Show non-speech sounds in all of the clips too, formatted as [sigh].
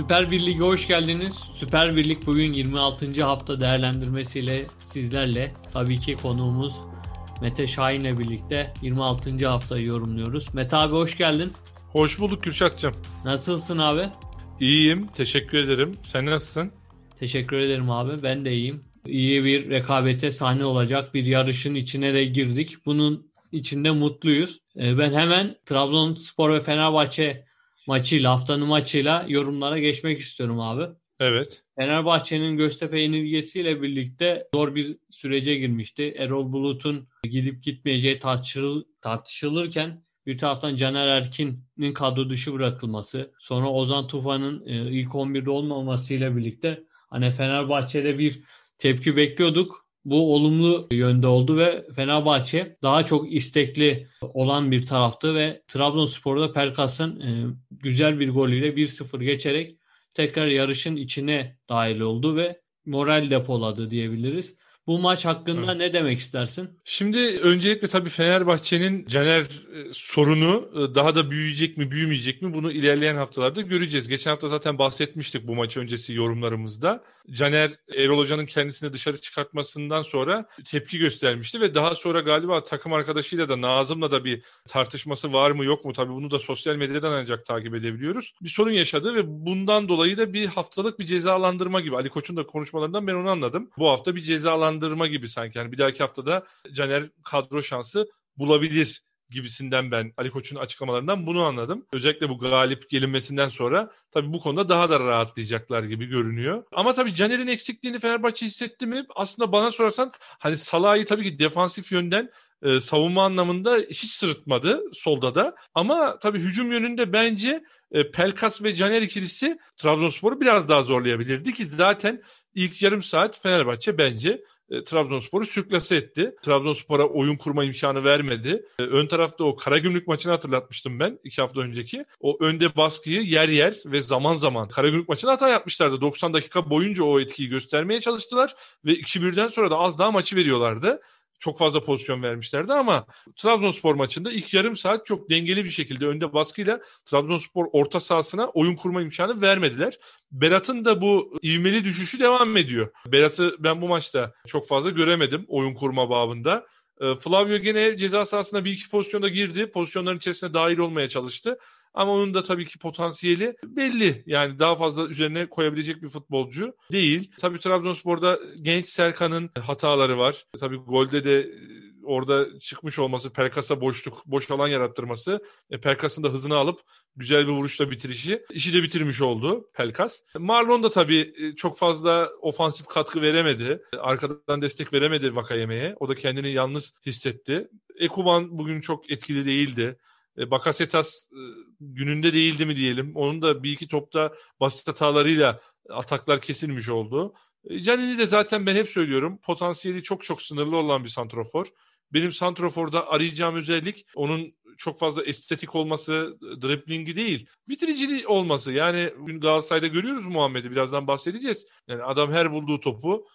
Süper Birlik'e hoş geldiniz. Süper Birlik bugün 26. hafta değerlendirmesiyle sizlerle. Tabii ki konuğumuz Mete Şahin'le birlikte 26. haftayı yorumluyoruz. Mete abi hoş geldin. Hoş bulduk Kürşat'cığım. Nasılsın abi? İyiyim, teşekkür ederim. Sen nasılsın? Teşekkür ederim abi, ben de iyiyim. İyi bir rekabete sahne olacak bir yarışın içine de girdik. Bunun içinde mutluyuz. Ee, ben hemen Trabzonspor ve Fenerbahçe maçıyla, haftanın maçıyla yorumlara geçmek istiyorum abi. Evet. Fenerbahçe'nin Göztepe yenilgesiyle birlikte zor bir sürece girmişti. Erol Bulut'un gidip gitmeyeceği tartışıl tartışılırken bir taraftan Caner Erkin'in kadro dışı bırakılması, sonra Ozan Tufan'ın e, ilk 11'de olmamasıyla birlikte hani Fenerbahçe'de bir tepki bekliyorduk. Bu olumlu yönde oldu ve Fenerbahçe daha çok istekli olan bir taraftı ve Trabzonspor'da Pelkas'ın e, güzel bir golüyle 1-0 geçerek tekrar yarışın içine dahil oldu ve moral depoladı diyebiliriz. Bu maç hakkında evet. ne demek istersin? Şimdi öncelikle tabii Fenerbahçe'nin Caner e, sorunu e, daha da büyüyecek mi büyümeyecek mi bunu ilerleyen haftalarda göreceğiz. Geçen hafta zaten bahsetmiştik bu maç öncesi yorumlarımızda. Caner Erol Hoca'nın kendisini dışarı çıkartmasından sonra tepki göstermişti ve daha sonra galiba takım arkadaşıyla da Nazım'la da bir tartışması var mı yok mu tabii bunu da sosyal medyadan ancak takip edebiliyoruz. Bir sorun yaşadı ve bundan dolayı da bir haftalık bir cezalandırma gibi Ali Koç'un da konuşmalarından ben onu anladım. Bu hafta bir cezalandırma gibi sanki yani bir dahaki haftada Caner kadro şansı bulabilir gibisinden ben Ali Koç'un açıklamalarından bunu anladım. Özellikle bu galip gelinmesinden sonra tabii bu konuda daha da rahatlayacaklar gibi görünüyor. Ama tabii Caner'in eksikliğini Fenerbahçe hissetti mi? Aslında bana sorarsan hani Salah'ı tabii ki defansif yönden e, savunma anlamında hiç sırıtmadı solda da. Ama tabii hücum yönünde bence e, Pelkas ve Caner ikilisi Trabzonspor'u biraz daha zorlayabilirdi ki zaten ilk yarım saat Fenerbahçe bence e, Trabzonspor'u sürklase etti. Trabzonspor'a oyun kurma imkanı vermedi. E, ön tarafta o Karagümrük maçını hatırlatmıştım ben iki hafta önceki. O önde baskıyı yer yer ve zaman zaman Karagümrük maçına hata yapmışlardı. 90 dakika boyunca o etkiyi göstermeye çalıştılar ve 2-1'den sonra da az daha maçı veriyorlardı çok fazla pozisyon vermişlerdi ama Trabzonspor maçında ilk yarım saat çok dengeli bir şekilde önde baskıyla Trabzonspor orta sahasına oyun kurma imkanı vermediler. Berat'ın da bu ivmeli düşüşü devam ediyor. Berat'ı ben bu maçta çok fazla göremedim oyun kurma babında. Ee, Flavio gene ceza sahasına bir iki pozisyonda girdi. Pozisyonların içerisine dahil olmaya çalıştı. Ama onun da tabii ki potansiyeli belli. Yani daha fazla üzerine koyabilecek bir futbolcu değil. Tabii Trabzonspor'da genç Serkan'ın hataları var. Tabii golde de e, orada çıkmış olması, Perkas'a boşluk, boş alan yarattırması, e, Perkas'ın da hızını alıp güzel bir vuruşla bitirişi. işi de bitirmiş oldu Pelkas. Marlon da tabii e, çok fazla ofansif katkı veremedi. Arkadan destek veremedi Vakayeme'ye. O da kendini yalnız hissetti. Ekuban bugün çok etkili değildi. E, Bakasetas e, gününde değildi mi diyelim. Onun da bir iki topta basit hatalarıyla ataklar kesilmiş oldu. E, Canini de zaten ben hep söylüyorum potansiyeli çok çok sınırlı olan bir santrofor. Benim santroforda arayacağım özellik onun çok fazla estetik olması, driblingi değil. Bitiriciliği olması. Yani bugün Galatasaray'da görüyoruz Muhammed'i birazdan bahsedeceğiz. Yani adam her bulduğu topu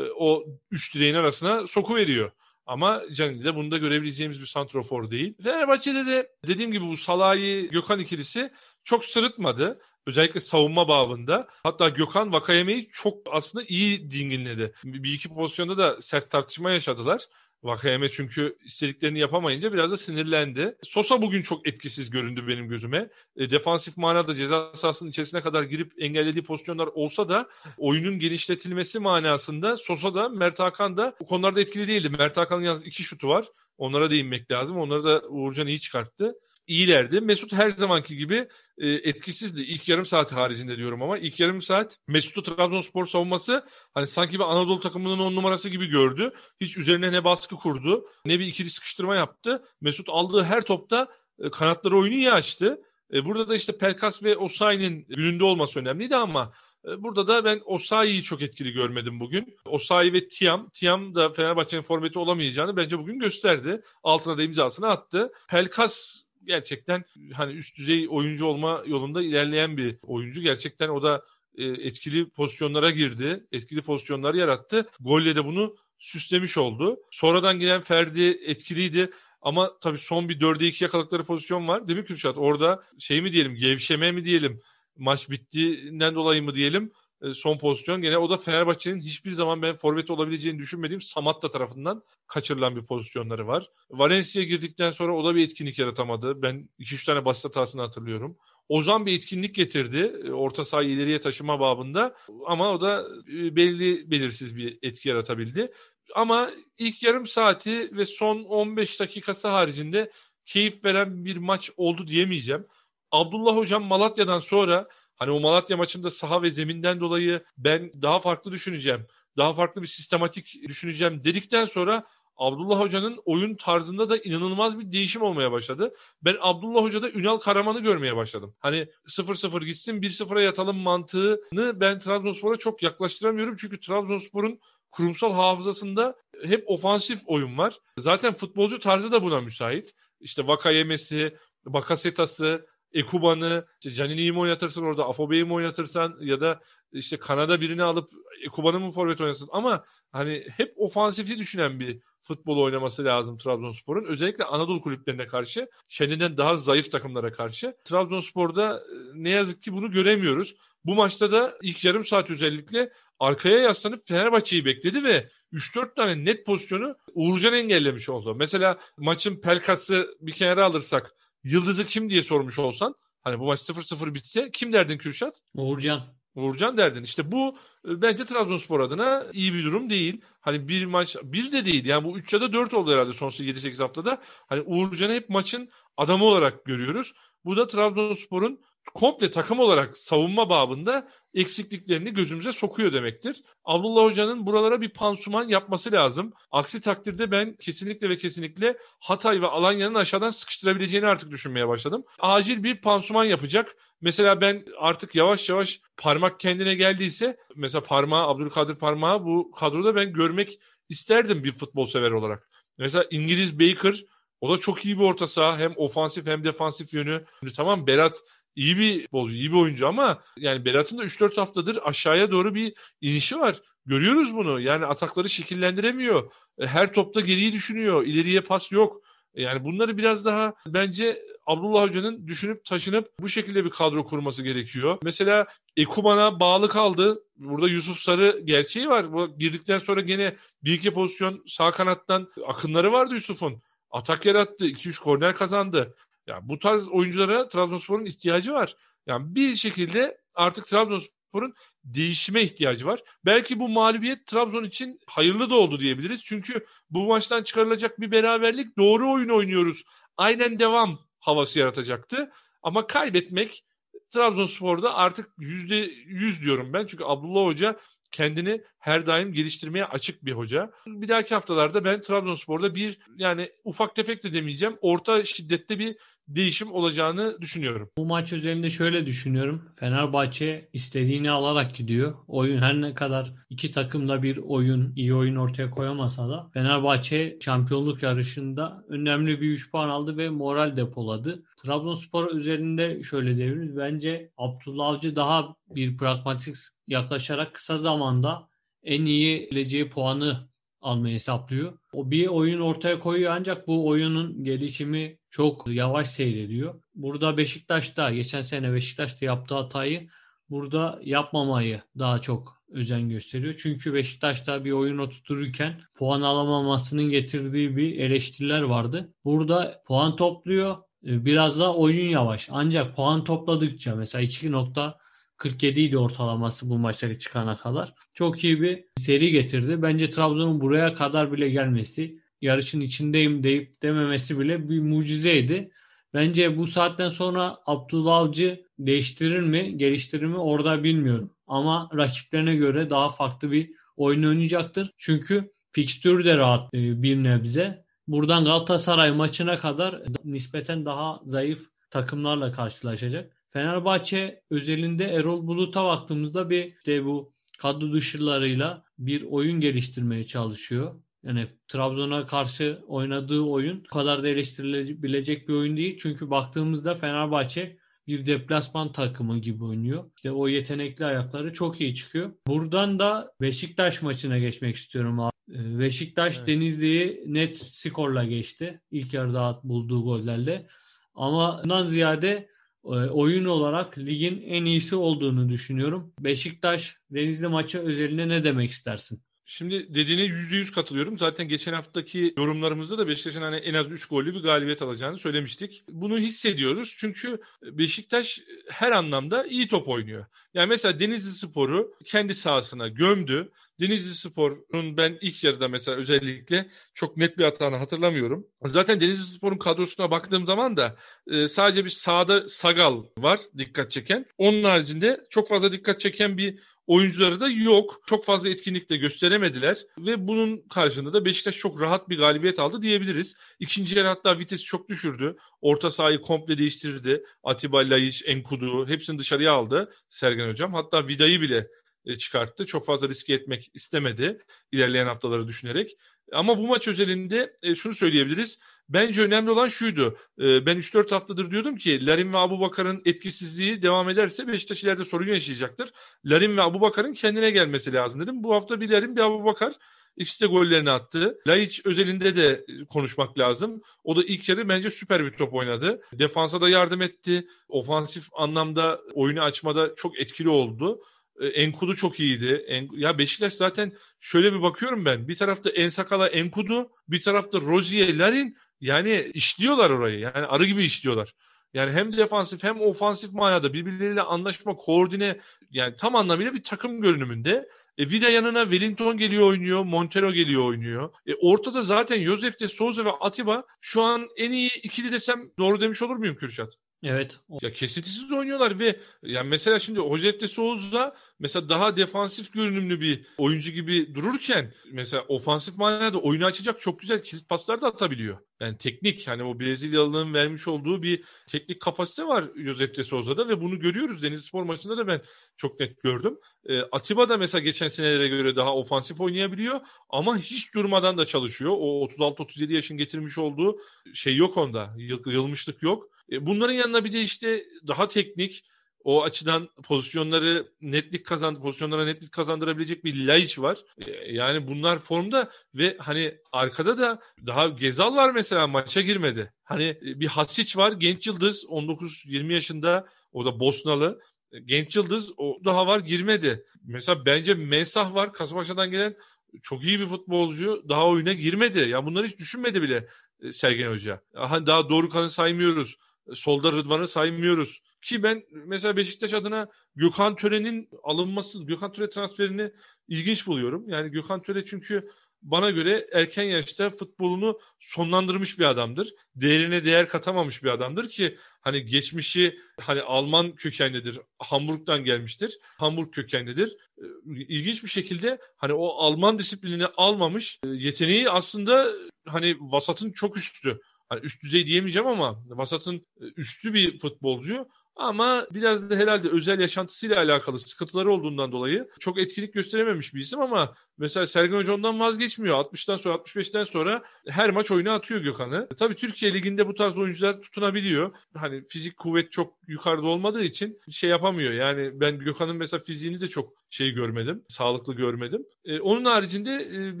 o üç direğin arasına soku veriyor. Ama Cani'de bunu da görebileceğimiz bir santrofor değil. Fenerbahçe'de de dediğim gibi bu Salahi Gökhan ikilisi çok sırıtmadı. Özellikle savunma babında. Hatta Gökhan Vakayeme'yi çok aslında iyi dinginledi. Bir iki pozisyonda da sert tartışma yaşadılar. Vakayeme çünkü istediklerini yapamayınca biraz da sinirlendi. Sosa bugün çok etkisiz göründü benim gözüme. E, defansif manada ceza sahasının içerisine kadar girip engellediği pozisyonlar olsa da oyunun genişletilmesi manasında Sosa da Mert Hakan da bu konularda etkili değildi. Mert Hakan'ın yalnız iki şutu var. Onlara değinmek lazım. Onları da Uğurcan iyi çıkarttı iyilerdi. Mesut her zamanki gibi e, etkisizdi. İlk yarım saat haricinde diyorum ama ilk yarım saat Mesut'u Trabzonspor savunması hani sanki bir Anadolu takımının on numarası gibi gördü. Hiç üzerine ne baskı kurdu ne bir ikili sıkıştırma yaptı. Mesut aldığı her topta e, kanatları oyunu iyi açtı. E, burada da işte Pelkas ve Osayi'nin gününde olması önemliydi ama e, Burada da ben Osayi'yi çok etkili görmedim bugün. Osayi ve Tiam. Tiam da Fenerbahçe'nin forveti olamayacağını bence bugün gösterdi. Altına da imzasını attı. Pelkas gerçekten hani üst düzey oyuncu olma yolunda ilerleyen bir oyuncu. Gerçekten o da e, etkili pozisyonlara girdi. Etkili pozisyonlar yarattı. Golle de bunu süslemiş oldu. Sonradan gelen Ferdi etkiliydi. Ama tabii son bir 4'e 2 yakaladıkları pozisyon var. Değil mi Kürşat? Orada şey mi diyelim, gevşeme mi diyelim? maç bittiğinden dolayı mı diyelim son pozisyon. Gene o da Fenerbahçe'nin hiçbir zaman ben forvet olabileceğini düşünmediğim Samatta tarafından kaçırılan bir pozisyonları var. Valencia girdikten sonra o da bir etkinlik yaratamadı. Ben 2-3 tane basit hatasını hatırlıyorum. Ozan bir etkinlik getirdi e, orta sahayı ileriye taşıma babında ama o da e, belli belirsiz bir etki yaratabildi. Ama ilk yarım saati ve son 15 dakikası haricinde keyif veren bir maç oldu diyemeyeceğim. Abdullah Hocam Malatya'dan sonra hani o Malatya maçında saha ve zeminden dolayı ben daha farklı düşüneceğim. Daha farklı bir sistematik düşüneceğim dedikten sonra Abdullah Hoca'nın oyun tarzında da inanılmaz bir değişim olmaya başladı. Ben Abdullah Hoca'da Ünal Karaman'ı görmeye başladım. Hani 0-0 gitsin 1-0'a yatalım mantığını ben Trabzonspor'a çok yaklaştıramıyorum. Çünkü Trabzonspor'un kurumsal hafızasında hep ofansif oyun var. Zaten futbolcu tarzı da buna müsait. İşte Vakayemesi, Bakasetas'ı, Ekuban'ı, işte Canini'yi mi oynatırsın orada, Afobe'yi mi oynatırsan ya da işte Kanada birini alıp Ekuban'ı mı forvet oynatırsın ama hani hep ofansifi düşünen bir futbol oynaması lazım Trabzonspor'un. Özellikle Anadolu kulüplerine karşı, kendinden daha zayıf takımlara karşı. Trabzonspor'da e, ne yazık ki bunu göremiyoruz. Bu maçta da ilk yarım saat özellikle arkaya yaslanıp Fenerbahçe'yi bekledi ve 3-4 tane net pozisyonu Uğurcan engellemiş oldu. Mesela maçın pelkası bir kenara alırsak Yıldız'ı kim diye sormuş olsan hani bu maç 0-0 bitse kim derdin Kürşat? Uğurcan. Uğurcan derdin. İşte bu e, bence Trabzonspor adına iyi bir durum değil. Hani bir maç bir de değil. Yani bu 3 ya da 4 oldu herhalde son 7-8 haftada. Hani Uğurcan'ı hep maçın adamı olarak görüyoruz. Bu da Trabzonspor'un komple takım olarak savunma babında eksikliklerini gözümüze sokuyor demektir. Abdullah Hoca'nın buralara bir pansuman yapması lazım. Aksi takdirde ben kesinlikle ve kesinlikle Hatay ve Alanya'nın aşağıdan sıkıştırabileceğini artık düşünmeye başladım. Acil bir pansuman yapacak. Mesela ben artık yavaş yavaş parmak kendine geldiyse mesela parmağı Abdülkadir parmağı bu kadroda ben görmek isterdim bir futbol sever olarak. Mesela İngiliz Baker o da çok iyi bir orta saha. Hem ofansif hem defansif yönü. Tamam Berat iyi bir futbolcu, iyi bir oyuncu ama yani Berat'ın da 3-4 haftadır aşağıya doğru bir inişi var. Görüyoruz bunu. Yani atakları şekillendiremiyor. E, her topta geriyi düşünüyor. İleriye pas yok. E, yani bunları biraz daha bence Abdullah Hoca'nın düşünüp taşınıp bu şekilde bir kadro kurması gerekiyor. Mesela Ekuban'a bağlı kaldı. Burada Yusuf Sarı gerçeği var. Bu girdikten sonra gene bir iki pozisyon sağ kanattan akınları vardı Yusuf'un. Atak yarattı. 2-3 korner kazandı. Yani bu tarz oyunculara Trabzonspor'un ihtiyacı var. Yani bir şekilde artık Trabzonspor'un değişime ihtiyacı var. Belki bu mağlubiyet Trabzon için hayırlı da oldu diyebiliriz. Çünkü bu maçtan çıkarılacak bir beraberlik doğru oyun oynuyoruz. Aynen devam havası yaratacaktı. Ama kaybetmek Trabzonspor'da artık yüzde yüz diyorum ben. Çünkü Abdullah Hoca kendini her daim geliştirmeye açık bir hoca. Bir dahaki haftalarda ben Trabzonspor'da bir yani ufak tefek de demeyeceğim orta şiddette bir değişim olacağını düşünüyorum. Bu maç üzerinde şöyle düşünüyorum. Fenerbahçe istediğini alarak gidiyor. Oyun her ne kadar iki takımda bir oyun, iyi oyun ortaya koyamasa da Fenerbahçe şampiyonluk yarışında önemli bir 3 puan aldı ve moral depoladı. Trabzonspor üzerinde şöyle diyebiliriz. Bence Abdullah Avcı daha bir pragmatik yaklaşarak kısa zamanda en iyi geleceği puanı almayı hesaplıyor. O bir oyun ortaya koyuyor ancak bu oyunun gelişimi çok yavaş seyrediyor. Burada Beşiktaş'ta geçen sene Beşiktaş'ta yaptığı hatayı burada yapmamayı daha çok özen gösteriyor. Çünkü Beşiktaş'ta bir oyun oturturken puan alamamasının getirdiği bir eleştiriler vardı. Burada puan topluyor. Biraz da oyun yavaş. Ancak puan topladıkça mesela 2 nokta 47 idi ortalaması bu maçları çıkana kadar. Çok iyi bir seri getirdi. Bence Trabzon'un buraya kadar bile gelmesi, yarışın içindeyim deyip dememesi bile bir mucizeydi. Bence bu saatten sonra Abdullah Avcı değiştirir mi, geliştirir mi orada bilmiyorum. Ama rakiplerine göre daha farklı bir oyun oynayacaktır. Çünkü fikstür de rahat e, bir nebze. Buradan Galatasaray maçına kadar nispeten daha zayıf takımlarla karşılaşacak. Fenerbahçe özelinde Erol Bulut'a baktığımızda bir de bu kadro dışılarıyla bir oyun geliştirmeye çalışıyor. Yani Trabzon'a karşı oynadığı oyun bu kadar da eleştirilebilecek bir oyun değil. Çünkü baktığımızda Fenerbahçe bir deplasman takımı gibi oynuyor. İşte o yetenekli ayakları çok iyi çıkıyor. Buradan da Beşiktaş maçına geçmek istiyorum abi. Ee, Beşiktaş evet. Denizli'yi net skorla geçti. İlk yarıda bulduğu gollerle. Ama bundan ziyade oyun olarak ligin en iyisi olduğunu düşünüyorum. Beşiktaş Denizli maçı özelinde ne demek istersin? Şimdi dediğine yüzde yüz katılıyorum. Zaten geçen haftaki yorumlarımızda da Beşiktaş'ın hani en az 3 gollü bir galibiyet alacağını söylemiştik. Bunu hissediyoruz çünkü Beşiktaş her anlamda iyi top oynuyor. Yani mesela Denizli Spor'u kendi sahasına gömdü. Denizli Spor'un ben ilk yarıda mesela özellikle çok net bir hatanı hatırlamıyorum. Zaten Denizli Spor'un kadrosuna baktığım zaman da e, sadece bir sağda Sagal var dikkat çeken. Onun haricinde çok fazla dikkat çeken bir oyuncuları da yok. Çok fazla etkinlik de gösteremediler ve bunun karşında da Beşiktaş çok rahat bir galibiyet aldı diyebiliriz. İkinci yarı hatta vitesi çok düşürdü. Orta sahayı komple değiştirdi. Atiba, Laiç, Enkudu hepsini dışarıya aldı Sergen Hocam. Hatta Vida'yı bile çıkarttı. Çok fazla riske etmek istemedi ilerleyen haftaları düşünerek. Ama bu maç özelinde e, şunu söyleyebiliriz. Bence önemli olan şuydu. E, ben 3-4 haftadır diyordum ki Larin ve Abu Bakar'ın etkisizliği devam ederse Beşiktaş ileride sorun yaşayacaktır. Larin ve Abu Bakar'ın kendine gelmesi lazım dedim. Bu hafta bir Larin bir Abu Bakar İkisi de gollerini attı. Laiç özelinde de konuşmak lazım. O da ilk yarı bence süper bir top oynadı. Defansa da yardım etti. Ofansif anlamda oyunu açmada çok etkili oldu. E, Enkudu çok iyiydi. En, ya Beşiktaş zaten şöyle bir bakıyorum ben. Bir tarafta Ensakala Enkudu, bir tarafta Rozier Larin. Yani işliyorlar orayı. Yani arı gibi işliyorlar. Yani hem defansif hem ofansif manada birbirleriyle anlaşma, koordine yani tam anlamıyla bir takım görünümünde. E, Vida yanına Wellington geliyor oynuyor, Montero geliyor oynuyor. E, ortada zaten Josef de Souza ve Atiba şu an en iyi ikili desem doğru demiş olur muyum Kürşat? Evet. Ya kesintisiz oynuyorlar ve yani mesela şimdi Josef de Souza mesela daha defansif görünümlü bir oyuncu gibi dururken mesela ofansif manada oyunu açacak çok güzel kilit paslar da atabiliyor. Yani teknik hani o Brezilyalı'nın vermiş olduğu bir teknik kapasite var Josef de Souza'da ve bunu görüyoruz. Deniz Spor maçında da ben çok net gördüm. E, Atiba da mesela geçen senelere göre daha ofansif oynayabiliyor ama hiç durmadan da çalışıyor. O 36-37 yaşın getirmiş olduğu şey yok onda. Yılmışlık yok. E, bunların yanına bir de işte daha teknik o açıdan pozisyonları netlik kazandı, pozisyonlara netlik kazandırabilecek bir Laiç var. E, yani bunlar formda ve hani arkada da daha Gezal var mesela maça girmedi. Hani e, bir Hasic var, genç yıldız 19-20 yaşında o da Bosnalı. E, genç yıldız o daha var girmedi. Mesela bence Mensah var Kasımpaşa'dan gelen çok iyi bir futbolcu daha oyuna girmedi. Ya bunları hiç düşünmedi bile Sergen Hoca. Daha doğru kanı saymıyoruz. Solda Rıdvan'ı saymıyoruz. Ki ben mesela Beşiktaş adına Gökhan Töre'nin alınması, Gökhan Töre transferini ilginç buluyorum. Yani Gökhan Töre çünkü bana göre erken yaşta futbolunu sonlandırmış bir adamdır. Değerine değer katamamış bir adamdır ki hani geçmişi hani Alman kökenlidir. Hamburg'dan gelmiştir. Hamburg kökenlidir. Ee, ilginç bir şekilde hani o Alman disiplinini almamış. Ee, yeteneği aslında hani vasatın çok üstü hani üst düzey diyemeyeceğim ama vasatın e, üstü bir futbolcu. Ama biraz da herhalde özel yaşantısıyla alakalı sıkıntıları olduğundan dolayı çok etkilik gösterememiş bir isim ama mesela Sergen Hoca ondan vazgeçmiyor. 60'tan sonra 65'ten sonra her maç oyuna atıyor Gökhan'ı. Tabii Türkiye Ligi'nde bu tarz oyuncular tutunabiliyor. Hani fizik kuvvet çok yukarıda olmadığı için şey yapamıyor. Yani ben Gökhan'ın mesela fiziğini de çok şey görmedim. Sağlıklı görmedim. Ee, onun haricinde e,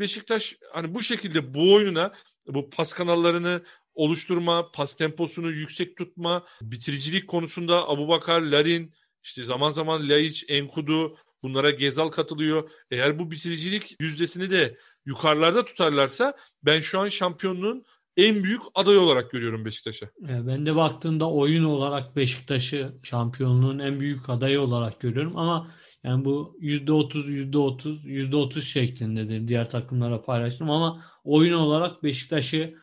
Beşiktaş hani bu şekilde bu oyununa bu pas kanallarını oluşturma, pas temposunu yüksek tutma, bitiricilik konusunda Abubakar, Larin, işte zaman zaman Laiç, Enkudu bunlara Gezal katılıyor. Eğer bu bitiricilik yüzdesini de yukarılarda tutarlarsa ben şu an şampiyonluğun en büyük aday olarak görüyorum Beşiktaş'ı. E, ben de baktığımda oyun olarak Beşiktaş'ı şampiyonluğun en büyük adayı olarak görüyorum ama yani bu %30, %30, %30 şeklindedir diğer takımlara paylaştım ama oyun olarak Beşiktaş'ı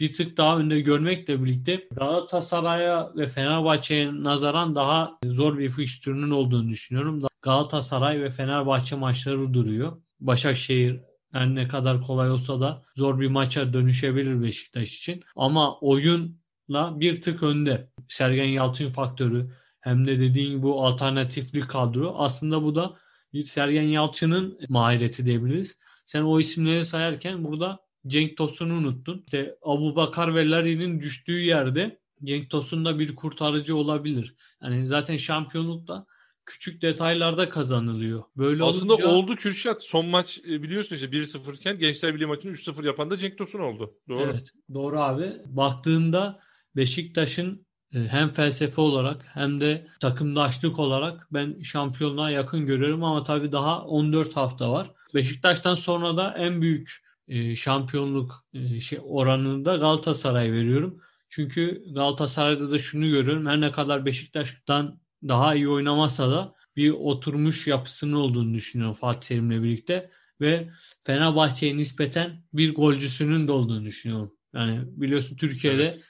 bir tık daha önde görmekle birlikte Galatasaray'a ve Fenerbahçe'ye nazaran daha zor bir fikstürünün olduğunu düşünüyorum. Galatasaray ve Fenerbahçe maçları duruyor. Başakşehir her ne kadar kolay olsa da zor bir maça dönüşebilir Beşiktaş için. Ama oyunla bir tık önde. Sergen Yalçın faktörü hem de dediğin bu alternatifli kadro. Aslında bu da bir Sergen Yalçın'ın mahireti diyebiliriz. Sen o isimleri sayarken burada Cenk Tosun'u unuttun. İşte Abu Bakar ve Larin'in düştüğü yerde Cenk Tosun da bir kurtarıcı olabilir. Yani zaten şampiyonlukta küçük detaylarda kazanılıyor. Böyle Aslında olunca... oldu Kürşat. Son maç e, biliyorsun işte 1-0 iken Gençler Birliği maçını 3-0 yapan da Cenk Tosun oldu. Doğru. Evet doğru abi. Baktığında Beşiktaş'ın e, hem felsefe olarak hem de takımdaşlık olarak ben şampiyonluğa yakın görüyorum ama tabii daha 14 hafta var. Beşiktaş'tan sonra da en büyük e, şampiyonluk e, şey oranını da Galatasaray veriyorum. Çünkü Galatasaray'da da şunu görüyorum. Her ne kadar Beşiktaş'tan daha iyi oynamasa da bir oturmuş yapısının olduğunu düşünüyorum Fatih Terim'le birlikte ve Fenerbahçe'ye nispeten bir golcüsünün de olduğunu düşünüyorum. Yani biliyorsun Türkiye'de evet.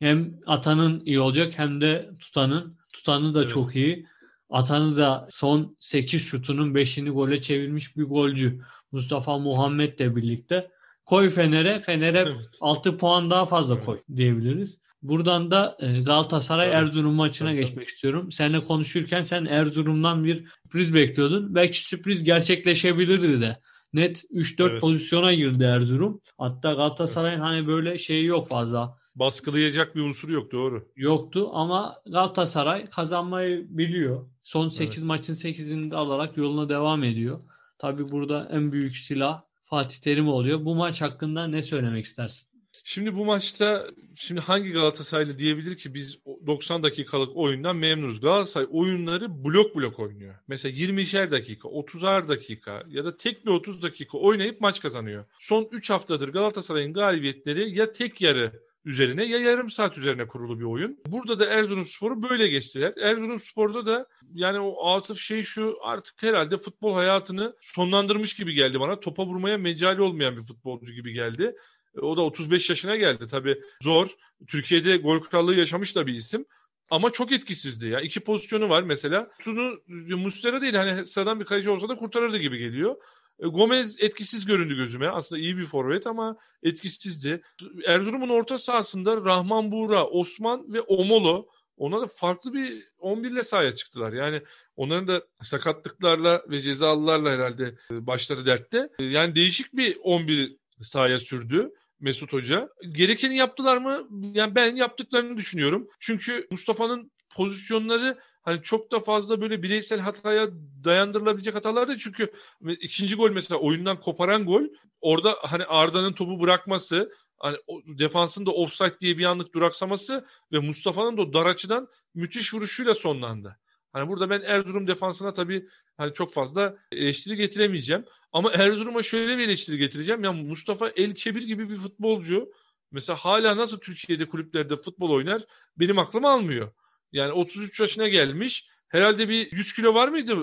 hem atanın iyi olacak hem de tutanın. Tutanı da evet. çok iyi. Atanı da son 8 şutunun 5'ini gole çevirmiş bir golcü. Mustafa Muhammed de birlikte. Koy Fener'e. Fener'e evet. 6 puan daha fazla evet. koy diyebiliriz. Buradan da e, Galatasaray evet. Erzurum maçına evet. geçmek istiyorum. Seninle konuşurken sen Erzurum'dan bir sürpriz bekliyordun. Belki sürpriz gerçekleşebilirdi de. Net 3-4 evet. pozisyona girdi Erzurum. Hatta Galatasaray'ın evet. hani böyle şeyi yok fazla. Baskılayacak bir unsur yok doğru. Yoktu ama Galatasaray kazanmayı biliyor. Son 8 evet. maçın 8'ini alarak yoluna devam ediyor. Tabi burada en büyük silah Fatih Terim oluyor. Bu maç hakkında ne söylemek istersin? Şimdi bu maçta şimdi hangi Galatasaraylı diyebilir ki biz 90 dakikalık oyundan memnunuz. Galatasaray oyunları blok blok oynuyor. Mesela 20'şer dakika, 30'ar dakika ya da tek bir 30 dakika oynayıp maç kazanıyor. Son 3 haftadır Galatasaray'ın galibiyetleri ya tek yarı üzerine ya yarım saat üzerine kurulu bir oyun. Burada da Erzurumspor'u böyle geçtiler. Erzurumspor'da da yani o Atıf şey şu artık herhalde futbol hayatını sonlandırmış gibi geldi bana. Topa vurmaya mecali olmayan bir futbolcu gibi geldi. O da 35 yaşına geldi. Tabii zor. Türkiye'de gol krallığı yaşamış da bir isim. Ama çok etkisizdi ya. İki pozisyonu var mesela. Tunu Mustera değil hani sıradan bir kaleci olsa da kurtarırdı gibi geliyor. E, Gomez etkisiz göründü gözüme. Aslında iyi bir forvet ama etkisizdi. Erzurum'un orta sahasında Rahman Buğra, Osman ve Omolo ona da farklı bir 11 ile sahaya çıktılar. Yani onların da sakatlıklarla ve cezalılarla herhalde e, başları dertte. E, yani değişik bir 11 sahaya sürdü. Mesut Hoca. Gerekeni yaptılar mı? Yani ben yaptıklarını düşünüyorum. Çünkü Mustafa'nın pozisyonları hani çok da fazla böyle bireysel hataya dayandırılabilecek hatalar değil. Çünkü ikinci gol mesela oyundan koparan gol orada hani Arda'nın topu bırakması hani o, defansın da offside diye bir anlık duraksaması ve Mustafa'nın da dar açıdan müthiş vuruşuyla sonlandı. Hani burada ben Erzurum defansına tabii hani çok fazla eleştiri getiremeyeceğim. Ama Erzurum'a şöyle bir eleştiri getireceğim. Ya Mustafa El Kebir gibi bir futbolcu mesela hala nasıl Türkiye'de kulüplerde futbol oynar benim aklım almıyor. Yani 33 yaşına gelmiş. Herhalde bir 100 kilo var mıydı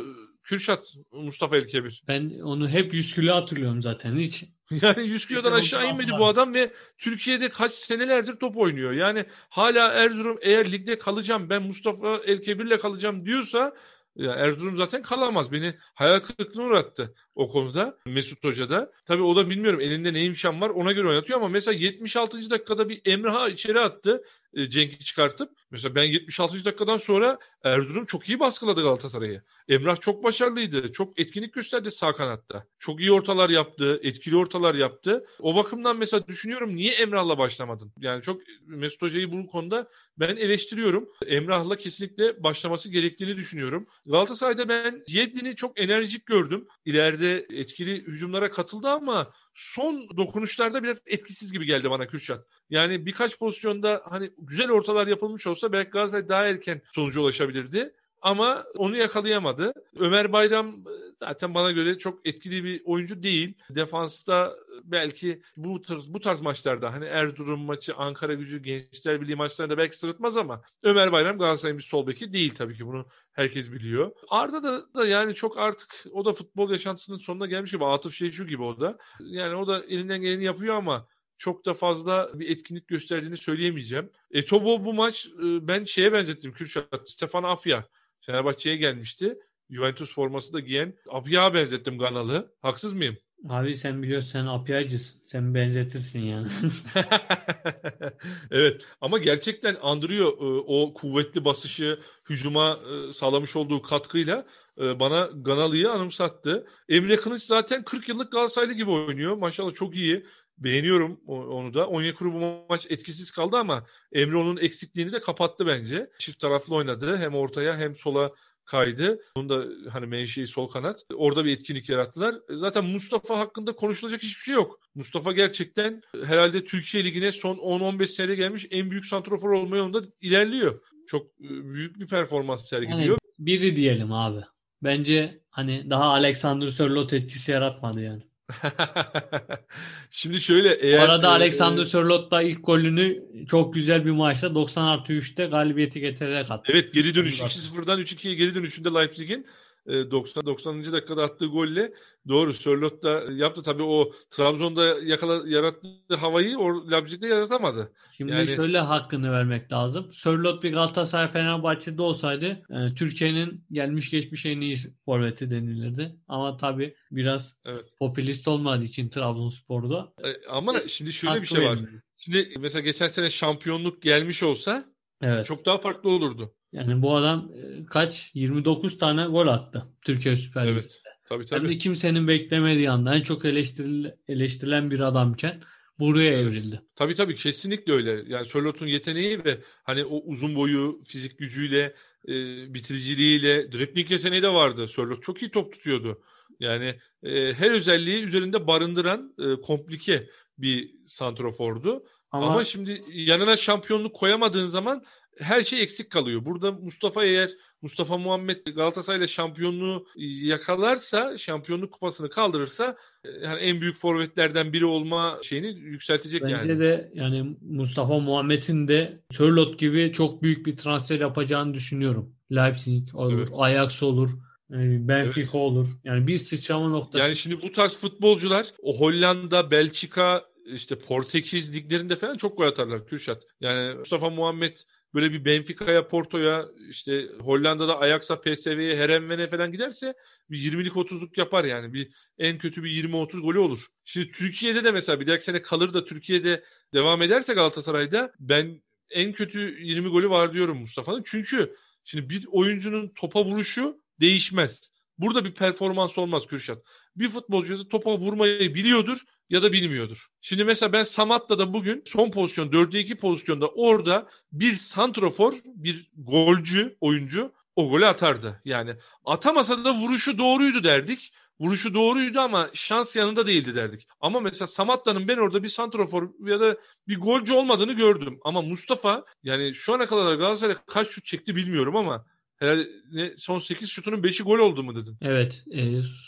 Kürşat Mustafa El Kebir? Ben onu hep 100 kilo hatırlıyorum zaten. Hiç [laughs] Yani 100 kilodan aşağı inmedi bu adam ve Türkiye'de kaç senelerdir top oynuyor. Yani hala Erzurum eğer ligde kalacağım ben Mustafa Elkebir'le kalacağım diyorsa ya Erzurum zaten kalamaz. Beni hayal kırıklığına uğrattı o konuda Mesut Hoca da. Tabii o da bilmiyorum elinde ne imkan var ona göre oynatıyor ama mesela 76. dakikada bir Emrah'a içeri attı e, Cenk'i çıkartıp. Mesela ben 76. dakikadan sonra Erzurum çok iyi baskıladı Galatasaray'ı. Emrah çok başarılıydı. Çok etkinlik gösterdi sağ kanatta. Çok iyi ortalar yaptı. Etkili ortalar yaptı. O bakımdan mesela düşünüyorum niye Emrah'la başlamadın? Yani çok Mesut Hoca'yı bu konuda ben eleştiriyorum. Emrah'la kesinlikle başlaması gerektiğini düşünüyorum. Galatasaray'da ben Yedlin'i çok enerjik gördüm. İleride etkili hücumlara katıldı ama son dokunuşlarda biraz etkisiz gibi geldi bana Kürşat. Yani birkaç pozisyonda hani güzel ortalar yapılmış olsa belki Galatasaray daha erken sonuca ulaşabilirdi. Ama onu yakalayamadı. Ömer Bayram e, zaten bana göre çok etkili bir oyuncu değil. Defansta belki bu tarz, bu tarz maçlarda hani Erzurum maçı, Ankara gücü, Gençler Birliği maçlarında belki sırıtmaz ama Ömer Bayram Galatasaray'ın bir sol beki değil tabii ki bunu herkes biliyor. Arda da, da yani çok artık o da futbol yaşantısının sonuna gelmiş gibi Atıf Şeycu gibi o da. Yani o da elinden geleni yapıyor ama çok da fazla bir etkinlik gösterdiğini söyleyemeyeceğim. E, Tobo bu maç e, ben şeye benzettim Kürşat. Stefan Afya Fenerbahçe'ye gelmişti. Juventus forması da giyen Apya'ya benzettim Ganalı. Haksız mıyım? Abi sen biliyorsun sen Apya'cısın. Sen benzetirsin yani. [laughs] evet ama gerçekten andırıyor e, o kuvvetli basışı hücuma e, sağlamış olduğu katkıyla e, bana Ganalı'yı anımsattı. Emre Kılıç zaten 40 yıllık Galatasaraylı gibi oynuyor. Maşallah çok iyi. Beğeniyorum onu da. Onyekuru bu maç etkisiz kaldı ama Emre onun eksikliğini de kapattı bence. Çift taraflı oynadı. Hem ortaya hem sola kaydı. Onun da hani menşei sol kanat. Orada bir etkinlik yarattılar. Zaten Mustafa hakkında konuşulacak hiçbir şey yok. Mustafa gerçekten herhalde Türkiye Ligi'ne son 10-15 sene gelmiş en büyük santrofor olma yolunda ilerliyor. çok e, büyük bir performans sergiliyor. Yani biri diyelim abi. Bence hani daha Alexander Sörloth etkisi yaratmadı yani. [laughs] Şimdi şöyle eğer... Bu arada Alexander Sörloth da ilk golünü çok güzel bir maçta 90 artı 3'te galibiyeti getirerek attı. Evet geri dönüş 2-0'dan 3-2'ye geri dönüşünde Leipzig'in 90 90. dakikada attığı golle doğru Sörloth da yaptı. Tabii o Trabzon'da yakala, yarattığı havayı o Leipzig'de yaratamadı. Şimdi yani... şöyle hakkını vermek lazım. Sörloth bir Galatasaray Fenerbahçe'de olsaydı e, Türkiye'nin gelmiş geçmiş en iyi forveti denilirdi. Ama tabii biraz evet. popülist olmadığı için Trabzonspor'da. E, ama şimdi şöyle bir şey var. Şimdi mesela geçen sene şampiyonluk gelmiş olsa evet. çok daha farklı olurdu. Yani bu adam e, kaç? 29 tane gol attı Türkiye Süper Ligi'nde. Evet. Tabii tabii. Hem de kimsenin beklemediği anda en çok eleştiril, eleştirilen bir adamken buraya evrildi. Tabii tabii kesinlikle öyle. Yani Sörlot'un yeteneği ve hani o uzun boyu, fizik gücüyle, e, bitiriciliğiyle, dripling yeteneği de vardı. Sörlot çok iyi top tutuyordu. Yani e, her özelliği üzerinde barındıran e, komplike bir santrofordu. Ama, Ama şimdi yanına şampiyonluk koyamadığın zaman her şey eksik kalıyor. Burada Mustafa eğer Mustafa Muhammed Galatasaray'la şampiyonluğu yakalarsa, şampiyonluk kupasını kaldırırsa yani en büyük forvetlerden biri olma şeyini yükseltecek Bence yani. Bence de yani Mustafa Muhammed'in de Sörlot gibi çok büyük bir transfer yapacağını düşünüyorum. Leipzig olur, evet. Ajax olur. Benfica evet. olur. Yani bir sıçrama noktası. Yani şimdi bu tarz futbolcular o Hollanda, Belçika, işte Portekiz liglerinde falan çok gol atarlar Kürşat. Yani Mustafa Muhammed böyle bir Benfica'ya, Porto'ya, işte Hollanda'da Ajax'a, PSV'ye, Herenven'e falan giderse bir 20'lik 30'luk yapar yani. Bir en kötü bir 20-30 golü olur. Şimdi Türkiye'de de mesela bir dahaki sene kalır da Türkiye'de devam ederse Galatasaray'da ben en kötü 20 golü var diyorum Mustafa'nın. Çünkü şimdi bir oyuncunun topa vuruşu değişmez. Burada bir performans olmaz Kürşat. Bir futbolcu da topa vurmayı biliyordur ya da bilmiyordur. Şimdi mesela ben Samat'ta da bugün son pozisyon 4'e 2 pozisyonda orada bir santrofor, bir golcü oyuncu o golü atardı. Yani atamasa da vuruşu doğruydu derdik. Vuruşu doğruydu ama şans yanında değildi derdik. Ama mesela Samatta'nın ben orada bir santrofor ya da bir golcü olmadığını gördüm. Ama Mustafa yani şu ana kadar Galatasaray kaç şut çekti bilmiyorum ama herhalde ne, son 8 şutunun 5'i gol oldu mu dedin? Evet. E,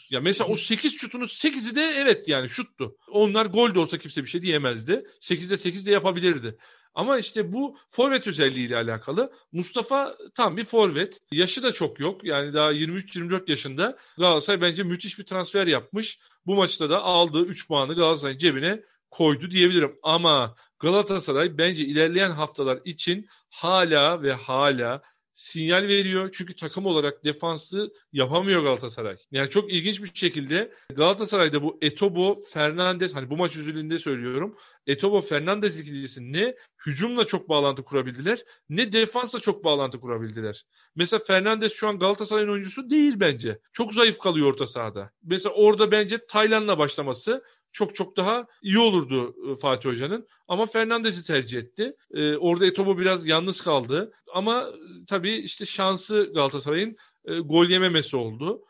ya mesela o 8 şutunun 8'i de evet yani şuttu. Onlar gol de olsa kimse bir şey diyemezdi. 8'de 8 de yapabilirdi. Ama işte bu forvet özelliğiyle alakalı. Mustafa tam bir forvet. Yaşı da çok yok. Yani daha 23-24 yaşında. Galatasaray bence müthiş bir transfer yapmış. Bu maçta da aldığı 3 puanı Galatasaray'ın cebine koydu diyebilirim. Ama Galatasaray bence ilerleyen haftalar için hala ve hala sinyal veriyor. Çünkü takım olarak defansı yapamıyor Galatasaray. Yani çok ilginç bir şekilde Galatasaray'da bu Etobo, Fernandez hani bu maç üzerinde söylüyorum. Etobo, Fernandez ikilisi ne hücumla çok bağlantı kurabildiler ne defansla çok bağlantı kurabildiler. Mesela Fernandez şu an Galatasaray'ın oyuncusu değil bence. Çok zayıf kalıyor orta sahada. Mesela orada bence Taylan'la başlaması çok çok daha iyi olurdu e, Fatih Hoca'nın. Ama Fernandez'i tercih etti. Ee, orada Etobo biraz yalnız kaldı. Ama e, tabii işte şansı Galatasaray'ın e, gol yememesi oldu.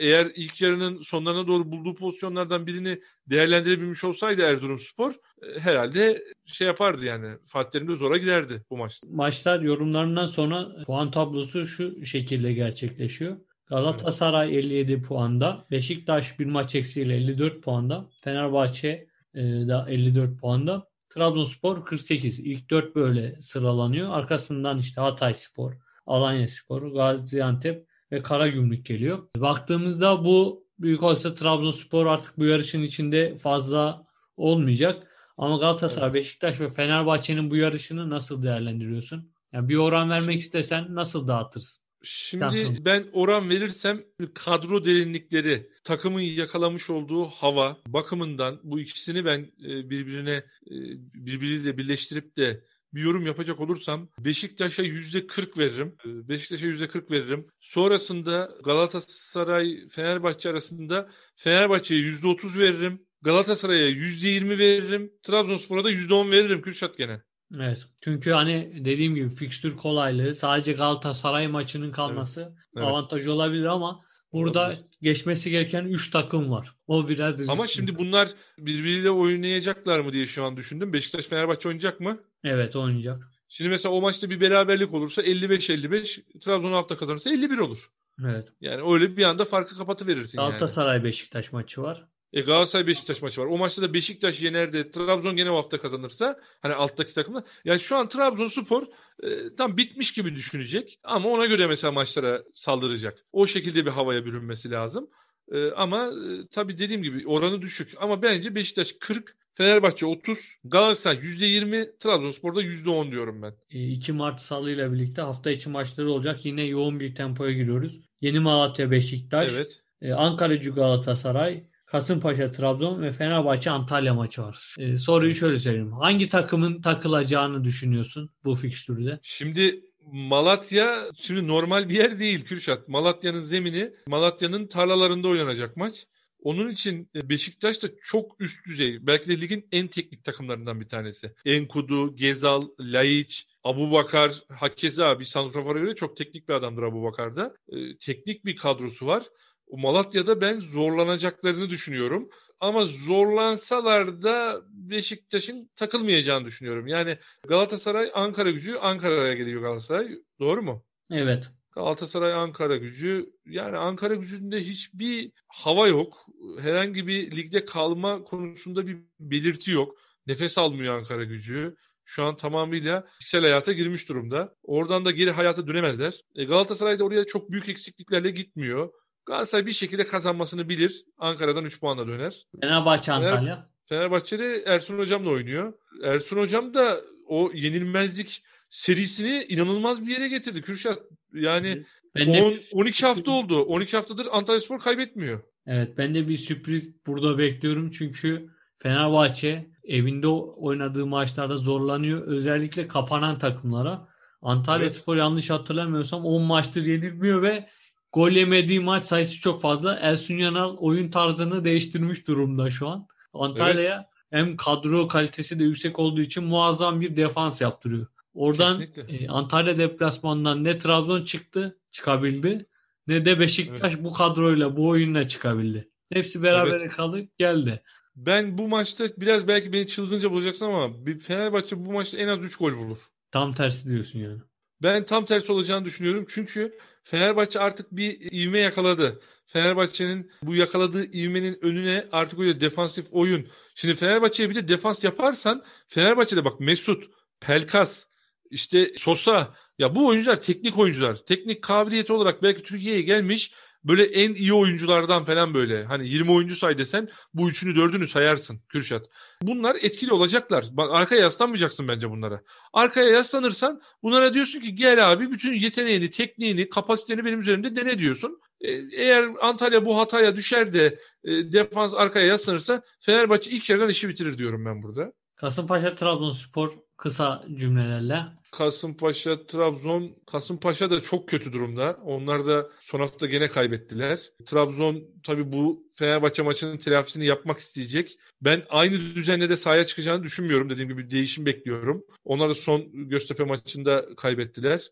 Eğer ilk yarının sonlarına doğru bulduğu pozisyonlardan birini değerlendirebilmiş olsaydı Erzurumspor e, herhalde şey yapardı yani Fatih Terim de zora giderdi bu maçta. Maçlar yorumlarından sonra puan tablosu şu şekilde gerçekleşiyor. Galatasaray 57 puanda. Beşiktaş bir maç eksiğiyle 54 puanda. Fenerbahçe e, da 54 puanda. Trabzonspor 48. İlk 4 böyle sıralanıyor. Arkasından işte Hatay Spor, Alanya Spor, Gaziantep ve Karagümrük geliyor. Baktığımızda bu büyük olsa Trabzonspor artık bu yarışın içinde fazla olmayacak. Ama Galatasaray, evet. Beşiktaş ve Fenerbahçe'nin bu yarışını nasıl değerlendiriyorsun? Yani bir oran vermek istesen nasıl dağıtırsın? Şimdi ben oran verirsem kadro derinlikleri, takımın yakalamış olduğu hava bakımından bu ikisini ben e, birbirine e, birbiriyle birleştirip de bir yorum yapacak olursam Beşiktaş'a yüzde 40 veririm. E, Beşiktaş'a yüzde 40 veririm. Sonrasında Galatasaray Fenerbahçe arasında Fenerbahçe'ye yüzde 30 veririm. Galatasaray'a yüzde 20 veririm. Trabzonspor'a da yüzde 10 veririm Kürşat gene. Evet. Çünkü hani dediğim gibi fikstür kolaylığı sadece Galatasaray maçının kalması evet. avantaj olabilir ama burada olabilir. geçmesi gereken 3 takım var. O biraz riskli. Ama şimdi bunlar birbiriyle oynayacaklar mı diye şu an düşündüm. Beşiktaş Fenerbahçe oynayacak mı? Evet oynayacak. Şimdi mesela o maçta bir beraberlik olursa 55-55 Trabzon hafta kazanırsa 51 olur. Evet. Yani öyle bir anda farkı kapatıverirsin yani. Galatasaray Beşiktaş maçı var. E Galatasaray Beşiktaş maçı var. O maçta da Beşiktaş yener de Trabzon gene o hafta kazanırsa hani alttaki takımlar. Yani şu an Trabzonspor e, tam bitmiş gibi düşünecek ama ona göre mesela maçlara saldıracak. O şekilde bir havaya bürünmesi lazım. E, ama e, tabii dediğim gibi oranı düşük. Ama bence Beşiktaş 40, Fenerbahçe 30, Galatasaray %20, Trabzonspor'da %10 diyorum ben. 2 Mart Salı ile birlikte hafta içi maçları olacak. Yine yoğun bir tempoya giriyoruz. Yeni Malatya Beşiktaş, Evet. e, Ankara Galatasaray, Kasımpaşa Trabzon ve Fenerbahçe Antalya maçı var. E, soruyu şöyle söyleyeyim. Hangi takımın takılacağını düşünüyorsun bu fikstürde? Şimdi Malatya şimdi normal bir yer değil Kürşat. Malatya'nın zemini Malatya'nın tarlalarında oynanacak maç. Onun için e, Beşiktaş da çok üst düzey. Belki de ligin en teknik takımlarından bir tanesi. Enkudu, Gezal, Laiç, Abu Bakar, Hakeza bir santrafora göre çok teknik bir adamdır Abu Bakar'da. Ee, teknik bir kadrosu var. O Malatya'da ben zorlanacaklarını düşünüyorum. Ama zorlansalar da Beşiktaş'ın takılmayacağını düşünüyorum. Yani Galatasaray Ankara gücü Ankara'ya geliyor Galatasaray. Doğru mu? Evet. Galatasaray Ankara gücü yani Ankara gücünde hiçbir hava yok. Herhangi bir ligde kalma konusunda bir belirti yok. Nefes almıyor Ankara gücü. Şu an tamamıyla fiziksel hayata girmiş durumda. Oradan da geri hayata dönemezler. E Galatasaray da oraya çok büyük eksikliklerle gitmiyor. Galatasaray bir şekilde kazanmasını bilir. Ankara'dan 3 puanla döner. Fenerbahçe Antalya. Fenerbahçe'de Ersun Hocam'la oynuyor. Ersun Hocam da o yenilmezlik serisini inanılmaz bir yere getirdi Kürşat. Yani Ben de 10, 12 hafta oldu. 12 haftadır Antalyaspor kaybetmiyor. Evet ben de bir sürpriz burada bekliyorum çünkü Fenerbahçe evinde oynadığı maçlarda zorlanıyor. Özellikle kapanan takımlara. Antalya Evet. Spor yanlış hatırlamıyorsam 10 maçtır yenilmiyor ve gol yemediği maç sayısı çok fazla. Ersun Yanal oyun tarzını değiştirmiş durumda şu an. Antalya'ya hem kadro kalitesi de yüksek olduğu için muazzam bir defans yaptırıyor. Oradan Kesinlikle. e, Antalya deplasmanından ne Trabzon çıktı, çıkabildi ne de Beşiktaş bu kadroyla bu oyunla çıkabildi. Hepsi beraber Evet. kalıp geldi. Ben bu maçta biraz belki beni çılgınca bulacaksın ama bir Fenerbahçe bu maçta en az 3 gol bulur. Tam tersi diyorsun yani. Ben tam tersi olacağını düşünüyorum. Çünkü Fenerbahçe artık bir ivme yakaladı. Fenerbahçe'nin bu yakaladığı ivmenin önüne artık öyle defansif oyun. Şimdi Fenerbahçe'ye bir de defans yaparsan Fenerbahçe'de bak Mesut, Pelkas, işte Sosa ya bu oyuncular teknik oyuncular. Teknik kabiliyeti olarak belki Türkiye'ye gelmiş böyle en iyi oyunculardan falan böyle. Hani 20 oyuncu say desen bu üçünü dördünü sayarsın Kürşat. Bunlar etkili olacaklar. Bak arkaya yaslanmayacaksın bence bunlara. Arkaya yaslanırsan bunlara diyorsun ki gel abi bütün yeteneğini, tekniğini, kapasiteni benim üzerimde dene diyorsun. E, Eğer Antalya bu hataya düşer de e, defans arkaya yaslanırsa Fenerbahçe ilk yerden işi bitirir diyorum ben burada. Kasımpaşa Trabzonspor kısa cümlelerle. Kasımpaşa, Trabzon, Kasımpaşa da çok kötü durumda. Onlar da son hafta gene kaybettiler. Trabzon tabii bu Fenerbahçe maçının telafisini yapmak isteyecek. Ben aynı düzenle de sahaya çıkacağını düşünmüyorum. Dediğim gibi değişim bekliyorum. Onlar da son Göztepe maçında kaybettiler.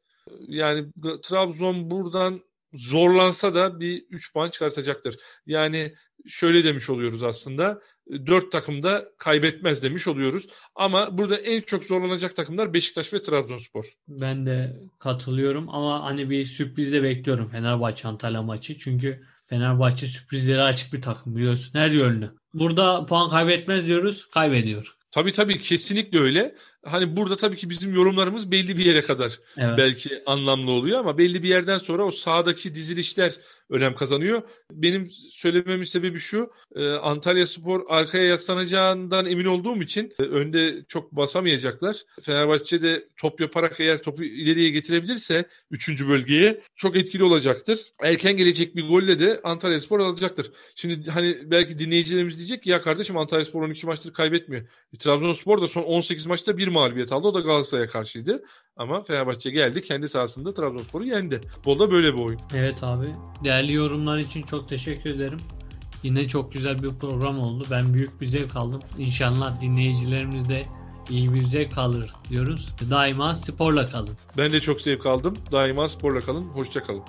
Yani Trabzon buradan zorlansa da bir 3 puan çıkartacaktır. Yani şöyle demiş oluyoruz aslında. 4 takım da kaybetmez demiş oluyoruz. Ama burada en çok zorlanacak takımlar Beşiktaş ve Trabzonspor. Ben de katılıyorum ama hani bir sürpriz de bekliyorum Fenerbahçe Antalya maçı. Çünkü Fenerbahçe sürprizlere açık bir takım biliyorsun her yönlü. Burada puan kaybetmez diyoruz, kaybediyor. Tabii tabii kesinlikle öyle. Hani burada tabii ki bizim yorumlarımız belli bir yere kadar Evet. belki anlamlı oluyor ama belli bir yerden sonra o sahadaki dizilişler önem kazanıyor. Benim söylememin sebebi şu. e, Antalya Spor arkaya yaslanacağından emin olduğum için e, önde çok basamayacaklar. Fenerbahçe de top yaparak eğer topu ileriye getirebilirse 3. bölgeye çok etkili olacaktır. Erken gelecek bir golle de Antalya Spor alacaktır. Şimdi hani belki dinleyicilerimiz diyecek ki ya kardeşim Antalya Spor 12 maçtır kaybetmiyor. E, Trabzonspor da son 18 maçta bir mağlubiyet aldı. O da Galatasaray'a karşıydı. Ama Fenerbahçe geldi kendi sahasında Trabzonspor'u yendi. Bolda böyle bir oyun. Evet abi. Değerli yorumlar için çok teşekkür ederim. Yine çok güzel bir program oldu. Ben büyük bir zevk aldım. İnşallah dinleyicilerimiz de iyi bir zevk alır diyoruz. Daima sporla kalın. Ben de çok zevk aldım. Daima sporla kalın. Hoşça kalın.